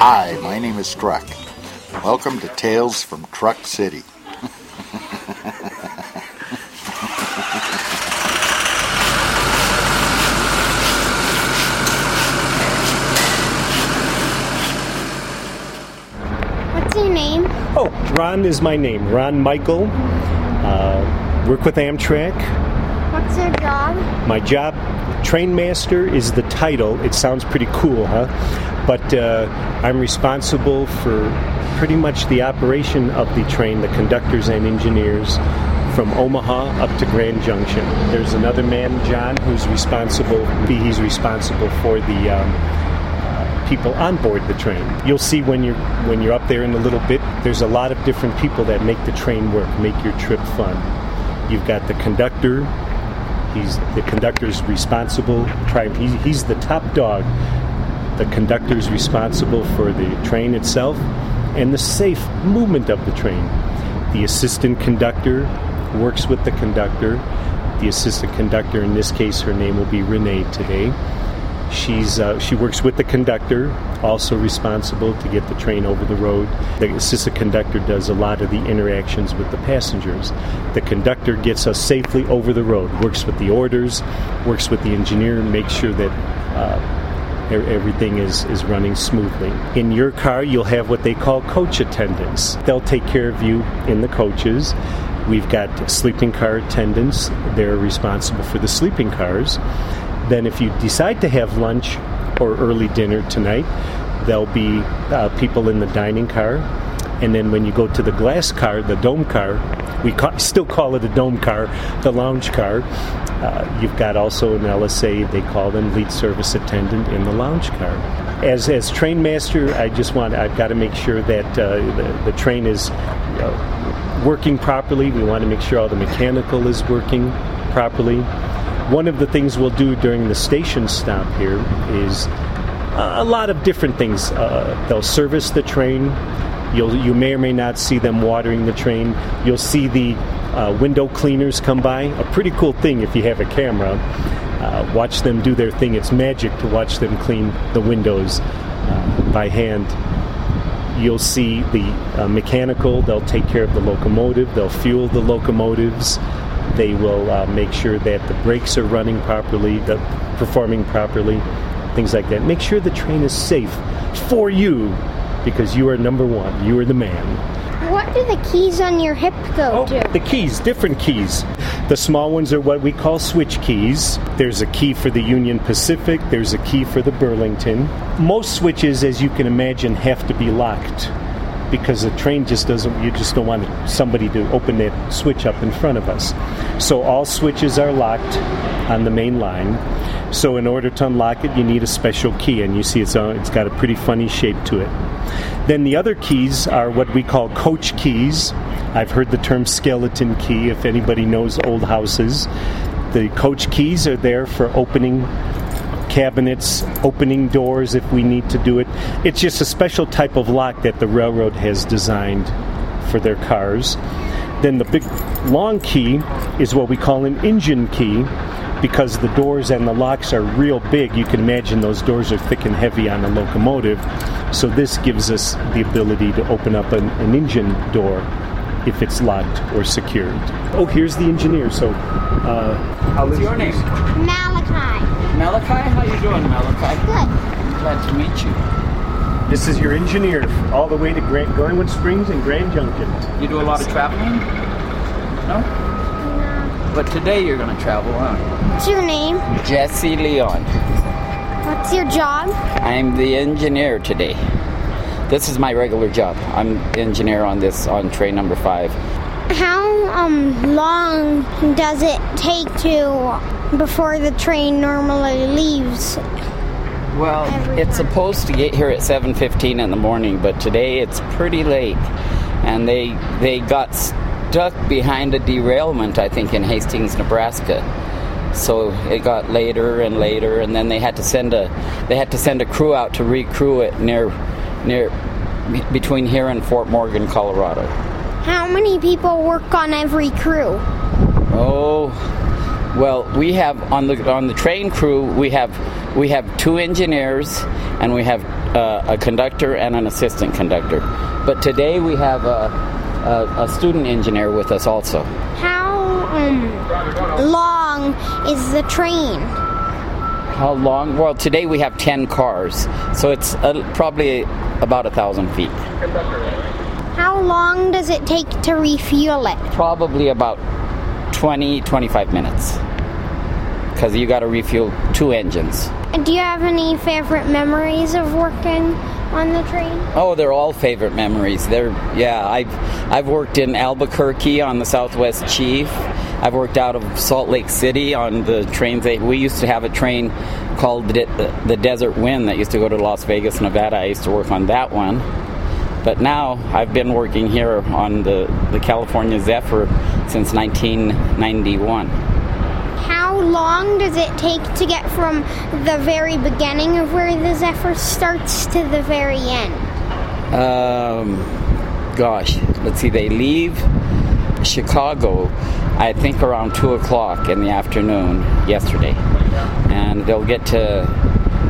Hi, my name is Truck. Welcome to Tales from Truck City. What's your name? Oh, Ron is my name. Ron Michael. Uh, work with Amtrak. What's your job? My job, train master, is the title. It sounds pretty cool, huh? But uh, I'm responsible for pretty much the operation of the train, the conductors and engineers, from Omaha up to Grand Junction. There's another man, John, who's responsible. He's responsible for the. Um, people on board the train. You'll see when you're when you're up there in a little bit. There's a lot of different people that make the train work, make your trip fun. You've got the conductor. He's the conductor's responsible. He's, he's the top dog. The conductor's responsible for the train itself and the safe movement of the train. The assistant conductor works with the conductor. The assistant conductor, in this case, her name will be Renee today She's uh, she works with the conductor, also responsible to get the train over the road. The assistant conductor does a lot of the interactions with the passengers. The conductor gets us safely over the road, works with the orders, works with the engineer, makes sure that. Uh, everything is, is running smoothly. In your car, you'll have what they call coach attendants. They'll take care of you in the coaches. We've got sleeping car attendants, they're responsible for the sleeping cars. Then, if you decide to have lunch or early dinner tonight, there'll be uh, people in the dining car. And then when you go to the glass car, the dome car, we ca- still call it a dome car, the lounge car. Uh, you've got also an LSA, they call them lead service attendant in the lounge car. As, as train master, I just want, I've got to make sure that uh, the, the train is uh, working properly. We want to make sure all the mechanical is working properly. One of the things we'll do during the station stop here is a lot of different things. Uh, they'll service the train. You'll, you may or may not see them watering the train. You'll see the uh, window cleaners come by. A pretty cool thing if you have a camera. Uh, watch them do their thing. It's magic to watch them clean the windows uh, by hand. You'll see the uh, mechanical. They'll take care of the locomotive. They'll fuel the locomotives. They will uh, make sure that the brakes are running properly, the, performing properly, things like that. Make sure the train is safe for you because you are number one. You are the man. What do the keys on your hip go oh, to? The keys, different keys. The small ones are what we call switch keys. There's a key for the Union Pacific, there's a key for the Burlington. Most switches, as you can imagine, have to be locked because the train just doesn't you just don't want somebody to open that switch up in front of us. So all switches are locked on the main line. So in order to unlock it you need a special key and you see it's, uh, it's got a pretty funny shape to it. Then the other keys are what we call coach keys. I've heard the term skeleton key if anybody knows old houses. The coach keys are there for opening cabinets, opening doors if we need to do it. It's just a special type of lock that the railroad has designed for their cars. Then the big long key is what we call an engine key because the doors and the locks are real big. You can imagine those doors are thick and heavy on a locomotive. So this gives us the ability to open up an, an engine door if it's locked or secured. Oh, here's the engineer. So, uh, what's your name? Malachi. Malachi, how you doing, Malachi? Good. I'm glad to meet you. This is your engineer, all the way to Grand, Glenwood Springs and Grand Junction. You do a lot of traveling? No? No. But today you're going to travel, huh? What's your name? Jesse Leon. What's your job? I'm the engineer today. This is my regular job. I'm engineer on this on train number five. How um long does it take to before the train normally leaves? Well, Every it's time. supposed to get here at 7:15 in the morning, but today it's pretty late, and they they got stuck behind a derailment, I think, in Hastings, Nebraska. So it got later and later, and then they had to send a they had to send a crew out to recrew it near near between here and Fort Morgan, Colorado. How many people work on every crew? Oh, well, we have on the on the train crew we have we have two engineers and we have uh, a conductor and an assistant conductor. But today we have a, a, a student engineer with us also. How um, long is the train? How long? Well, today we have 10 cars, so it's uh, probably about a thousand feet. How long does it take to refuel it? Probably about 20, 25 minutes. Because you got to refuel two engines. Do you have any favorite memories of working on the train? Oh, they're all favorite memories. They're yeah. I've I've worked in Albuquerque on the Southwest Chief. I've worked out of Salt Lake City on the trains. That, we used to have a train called the, the Desert Wind that used to go to Las Vegas, Nevada. I used to work on that one. But now I've been working here on the, the California Zephyr since 1991. How long does it take to get from the very beginning of where the Zephyr starts to the very end? Um, gosh, let's see, they leave Chicago, I think around 2 o'clock in the afternoon yesterday. And they'll get to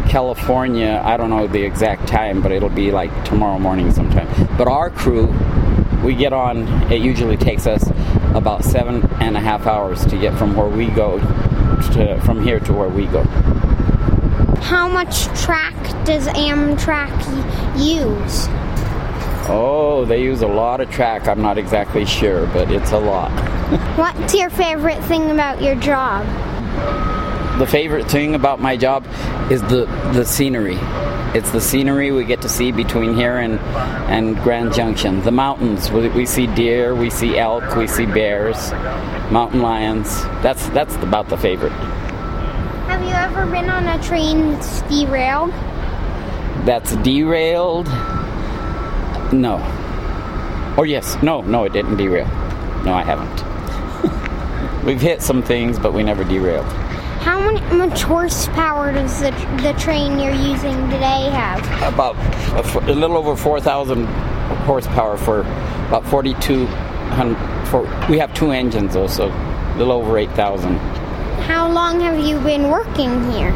California, I don't know the exact time, but it'll be like tomorrow morning sometime. But our crew, we get on, it usually takes us about seven and a half hours to get from where we go to, from here to where we go. How much track does Amtrak use? Oh, they use a lot of track. I'm not exactly sure, but it's a lot. What's your favorite thing about your job? the favorite thing about my job is the the scenery. It's the scenery we get to see between here and and Grand Junction. The mountains. We, we see deer, we see elk, we see bears, mountain lions. That's that's about the favorite. Have you ever been on a train that's derailed? That's derailed. No. Or yes, no, no, it didn't derail. No, I haven't. We've hit some things, but we never derailed. How many, much horsepower does the, the train you're using today have? About a little over 4,000 horsepower for about 4,200. For, we have two engines, though, so a little over 8,000. How long have you been working here?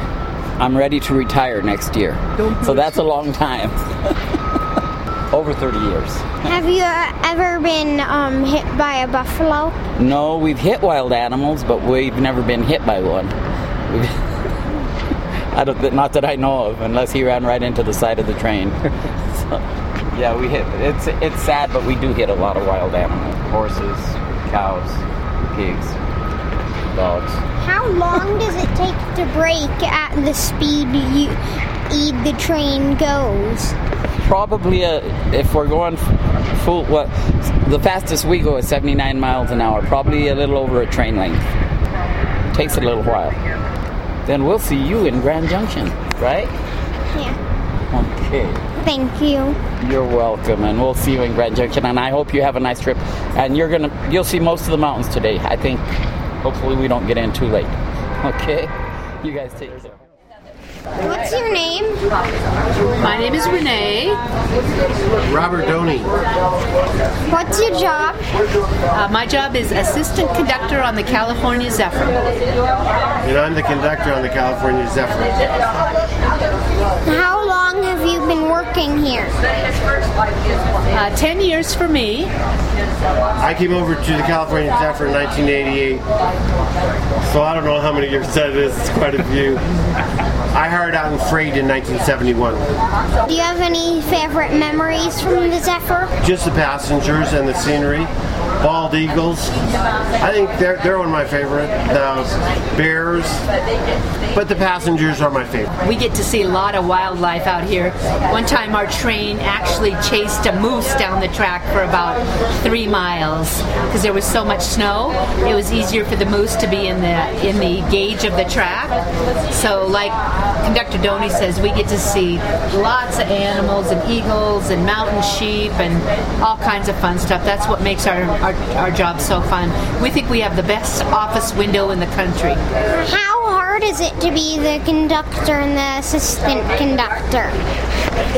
I'm ready to retire next year. So that's a long time. over 30 years. Have you uh, ever been um, hit by a buffalo? No, we've hit wild animals, but we've never been hit by one. I don't, not that I know of, unless he ran right into the side of the train. so, yeah, we hit. It's it's sad, but we do hit a lot of wild animals: horses, cows, pigs, dogs. How long does it take to break at the speed you, the train goes? Probably a, if we're going full, what the fastest we go is 79 miles an hour. Probably a little over a train length. Takes a little while. Then we'll see you in Grand Junction, right? Yeah. Okay. Thank you. You're welcome, and we'll see you in Grand Junction. And I hope you have a nice trip. And you're gonna, you'll see most of the mountains today. I think. Hopefully, we don't get in too late. Okay. You guys take care. What's your name? My name is Renee. Robert Doney. What's your job? Uh, my job is assistant conductor on the California Zephyr. And I'm the conductor on the California Zephyr. How long have you been working here? Uh, Ten years for me. I came over to the California Zephyr in 1988. So I don't know how many years that is. It's quite a few. I hired out in freight in 1971. Do you have any favorite memories from the Zephyr? Just the passengers and the scenery. Bald eagles. I think they're, they're one of my favorite. Bears. But the passengers are my favorite. We get to see a lot of wildlife out here. One time our train actually chased a moose down the track for about three miles because there was so much snow. It was easier for the moose to be in the in the gauge of the track. So like Conductor Doney says, we get to see lots of animals and eagles and mountain sheep and all kinds of fun stuff. That's what makes our, our, our job so fun. We think we have the best office window in the country. How hard is it to be the conductor and the assistant conductor?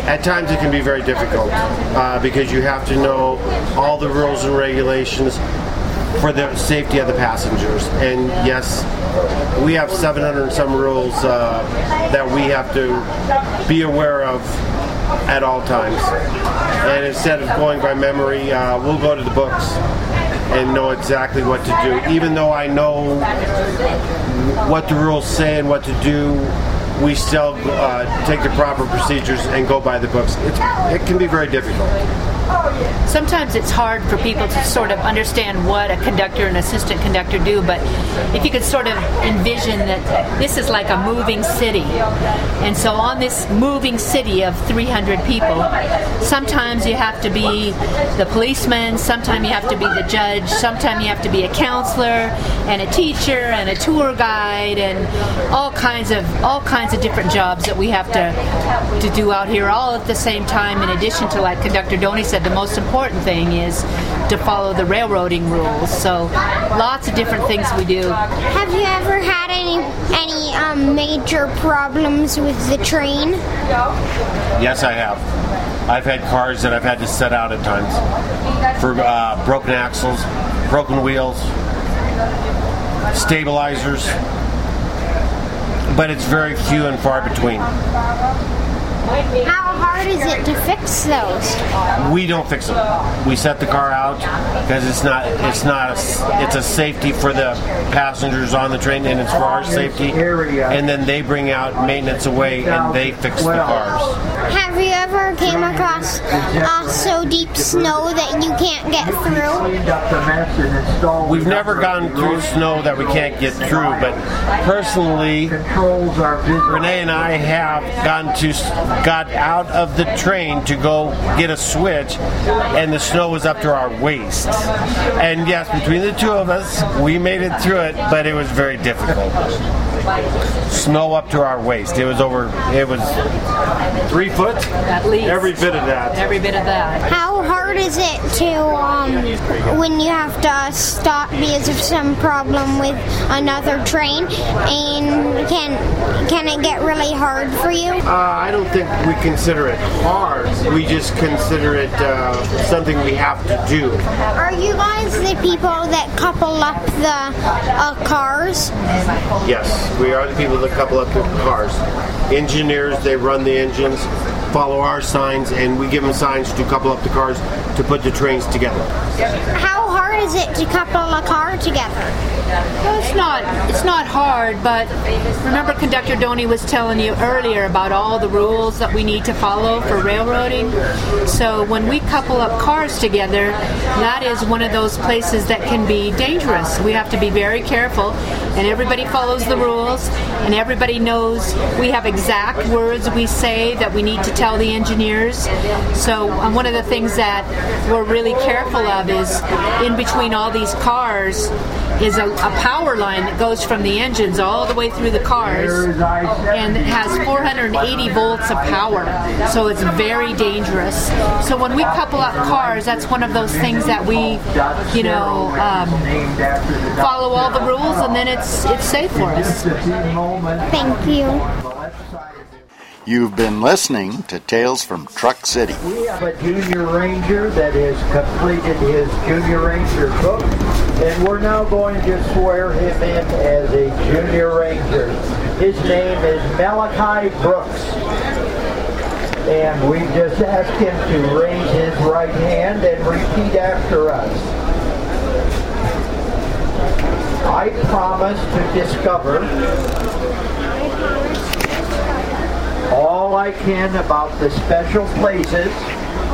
At times it can be very difficult uh, because you have to know all the rules and regulations. for the safety of the passengers. And yes, we have 700 and some rules uh, that we have to be aware of at all times. And instead of going by memory, uh, we'll go to the books and know exactly what to do. Even though I know what the rules say and what to do, we still uh, take the proper procedures and go by the books. It's, it can be very difficult. Sometimes it's hard for people to sort of understand what a conductor and assistant conductor do, but if you could sort of envision that this is like a moving city. And so on this moving city of 300 people, sometimes you have to be the policeman, sometimes you have to be the judge, sometimes you have to be a counselor and a teacher and a tour guide and all kinds of all kinds of different jobs that we have to to do out here all at the same time in addition to like conductor Donny said the most important thing is to follow the railroading rules. So lots of different things we do. Have you ever had any any um, major problems with the train? Yes, I have. I've had cars that I've had to set out at times for uh, broken axles, broken wheels, stabilizers, but it's very few and far between. How hard is it to fix those? We don't fix them. We set the car out because it's not it's not a, it's a safety for the passengers on the train and it's for our safety. And then they bring out maintenance away and they fix the cars. Have you ever came across uh, so deep snow that you can't get through? We've never gone through snow that we can't get through, but personally, Renee and I have gone to got out of the train to go get a switch, and the snow was up to our waist. And yes, between the two of us, we made it through it, but it was very difficult. Snow up to our waist. It was over. It was three foot. At least. Every bit of that. Every bit of that. How hard is it to um, when you have to stop because of some problem with another train? And can can it get really hard for you? Uh, I don't think we consider it hard. We just consider it uh, something we have to do. Are you guys the people that couple up the uh, cars? Yes, we are the people that couple up the cars. Engineers, they run the engines, follow our signs, and we give them signs to couple up the cars to put the trains together. How hard is it to couple a car together? Well, it's not it's not hard, but remember conductor Donny was telling you earlier about all the rules that we need to follow for railroading. So when we couple up cars together, that is one of those places that can be dangerous. We have to be very careful, and everybody follows the rules, and everybody knows we have exact words we say that we need to tell the engineers. So um, one of the things that we're really careful of is in between all these cars is a, a power line that goes from the engines all the way through the cars and it has 480 volts of power so it's very dangerous so when we couple up cars that's one of those things that we you know um, follow all the rules and then it's it's safe for us Thank you. You've been listening to Tales from Truck City. We have a junior ranger that has completed his junior ranger book, and we're now going to swear him in as a junior ranger. His name is Malachi Brooks. And we just asked him to raise his right hand and repeat after us. I promise to discover all I can about the special places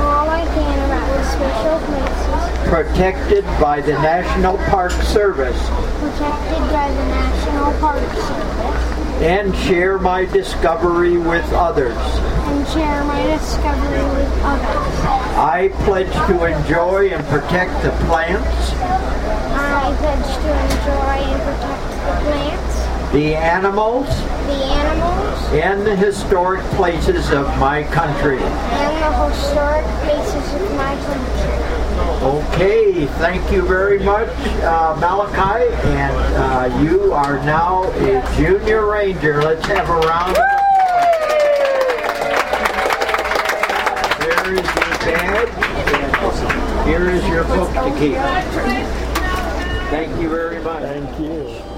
All I can about the special places. Protected by the National Park Service. Protected by the National Park Service. And share my discovery with others. and share my discovery with others. I pledge to enjoy and protect the plants, I pledge to enjoy and protect the plants, the animals, the animals, and the historic places of my country. and the historic places of my country. Okay, thank you very much, uh, Malachi, and uh, you are now a junior ranger. Let's have a round of applause. There is your badge, here is your book to keep. Thank you very much. Thank you.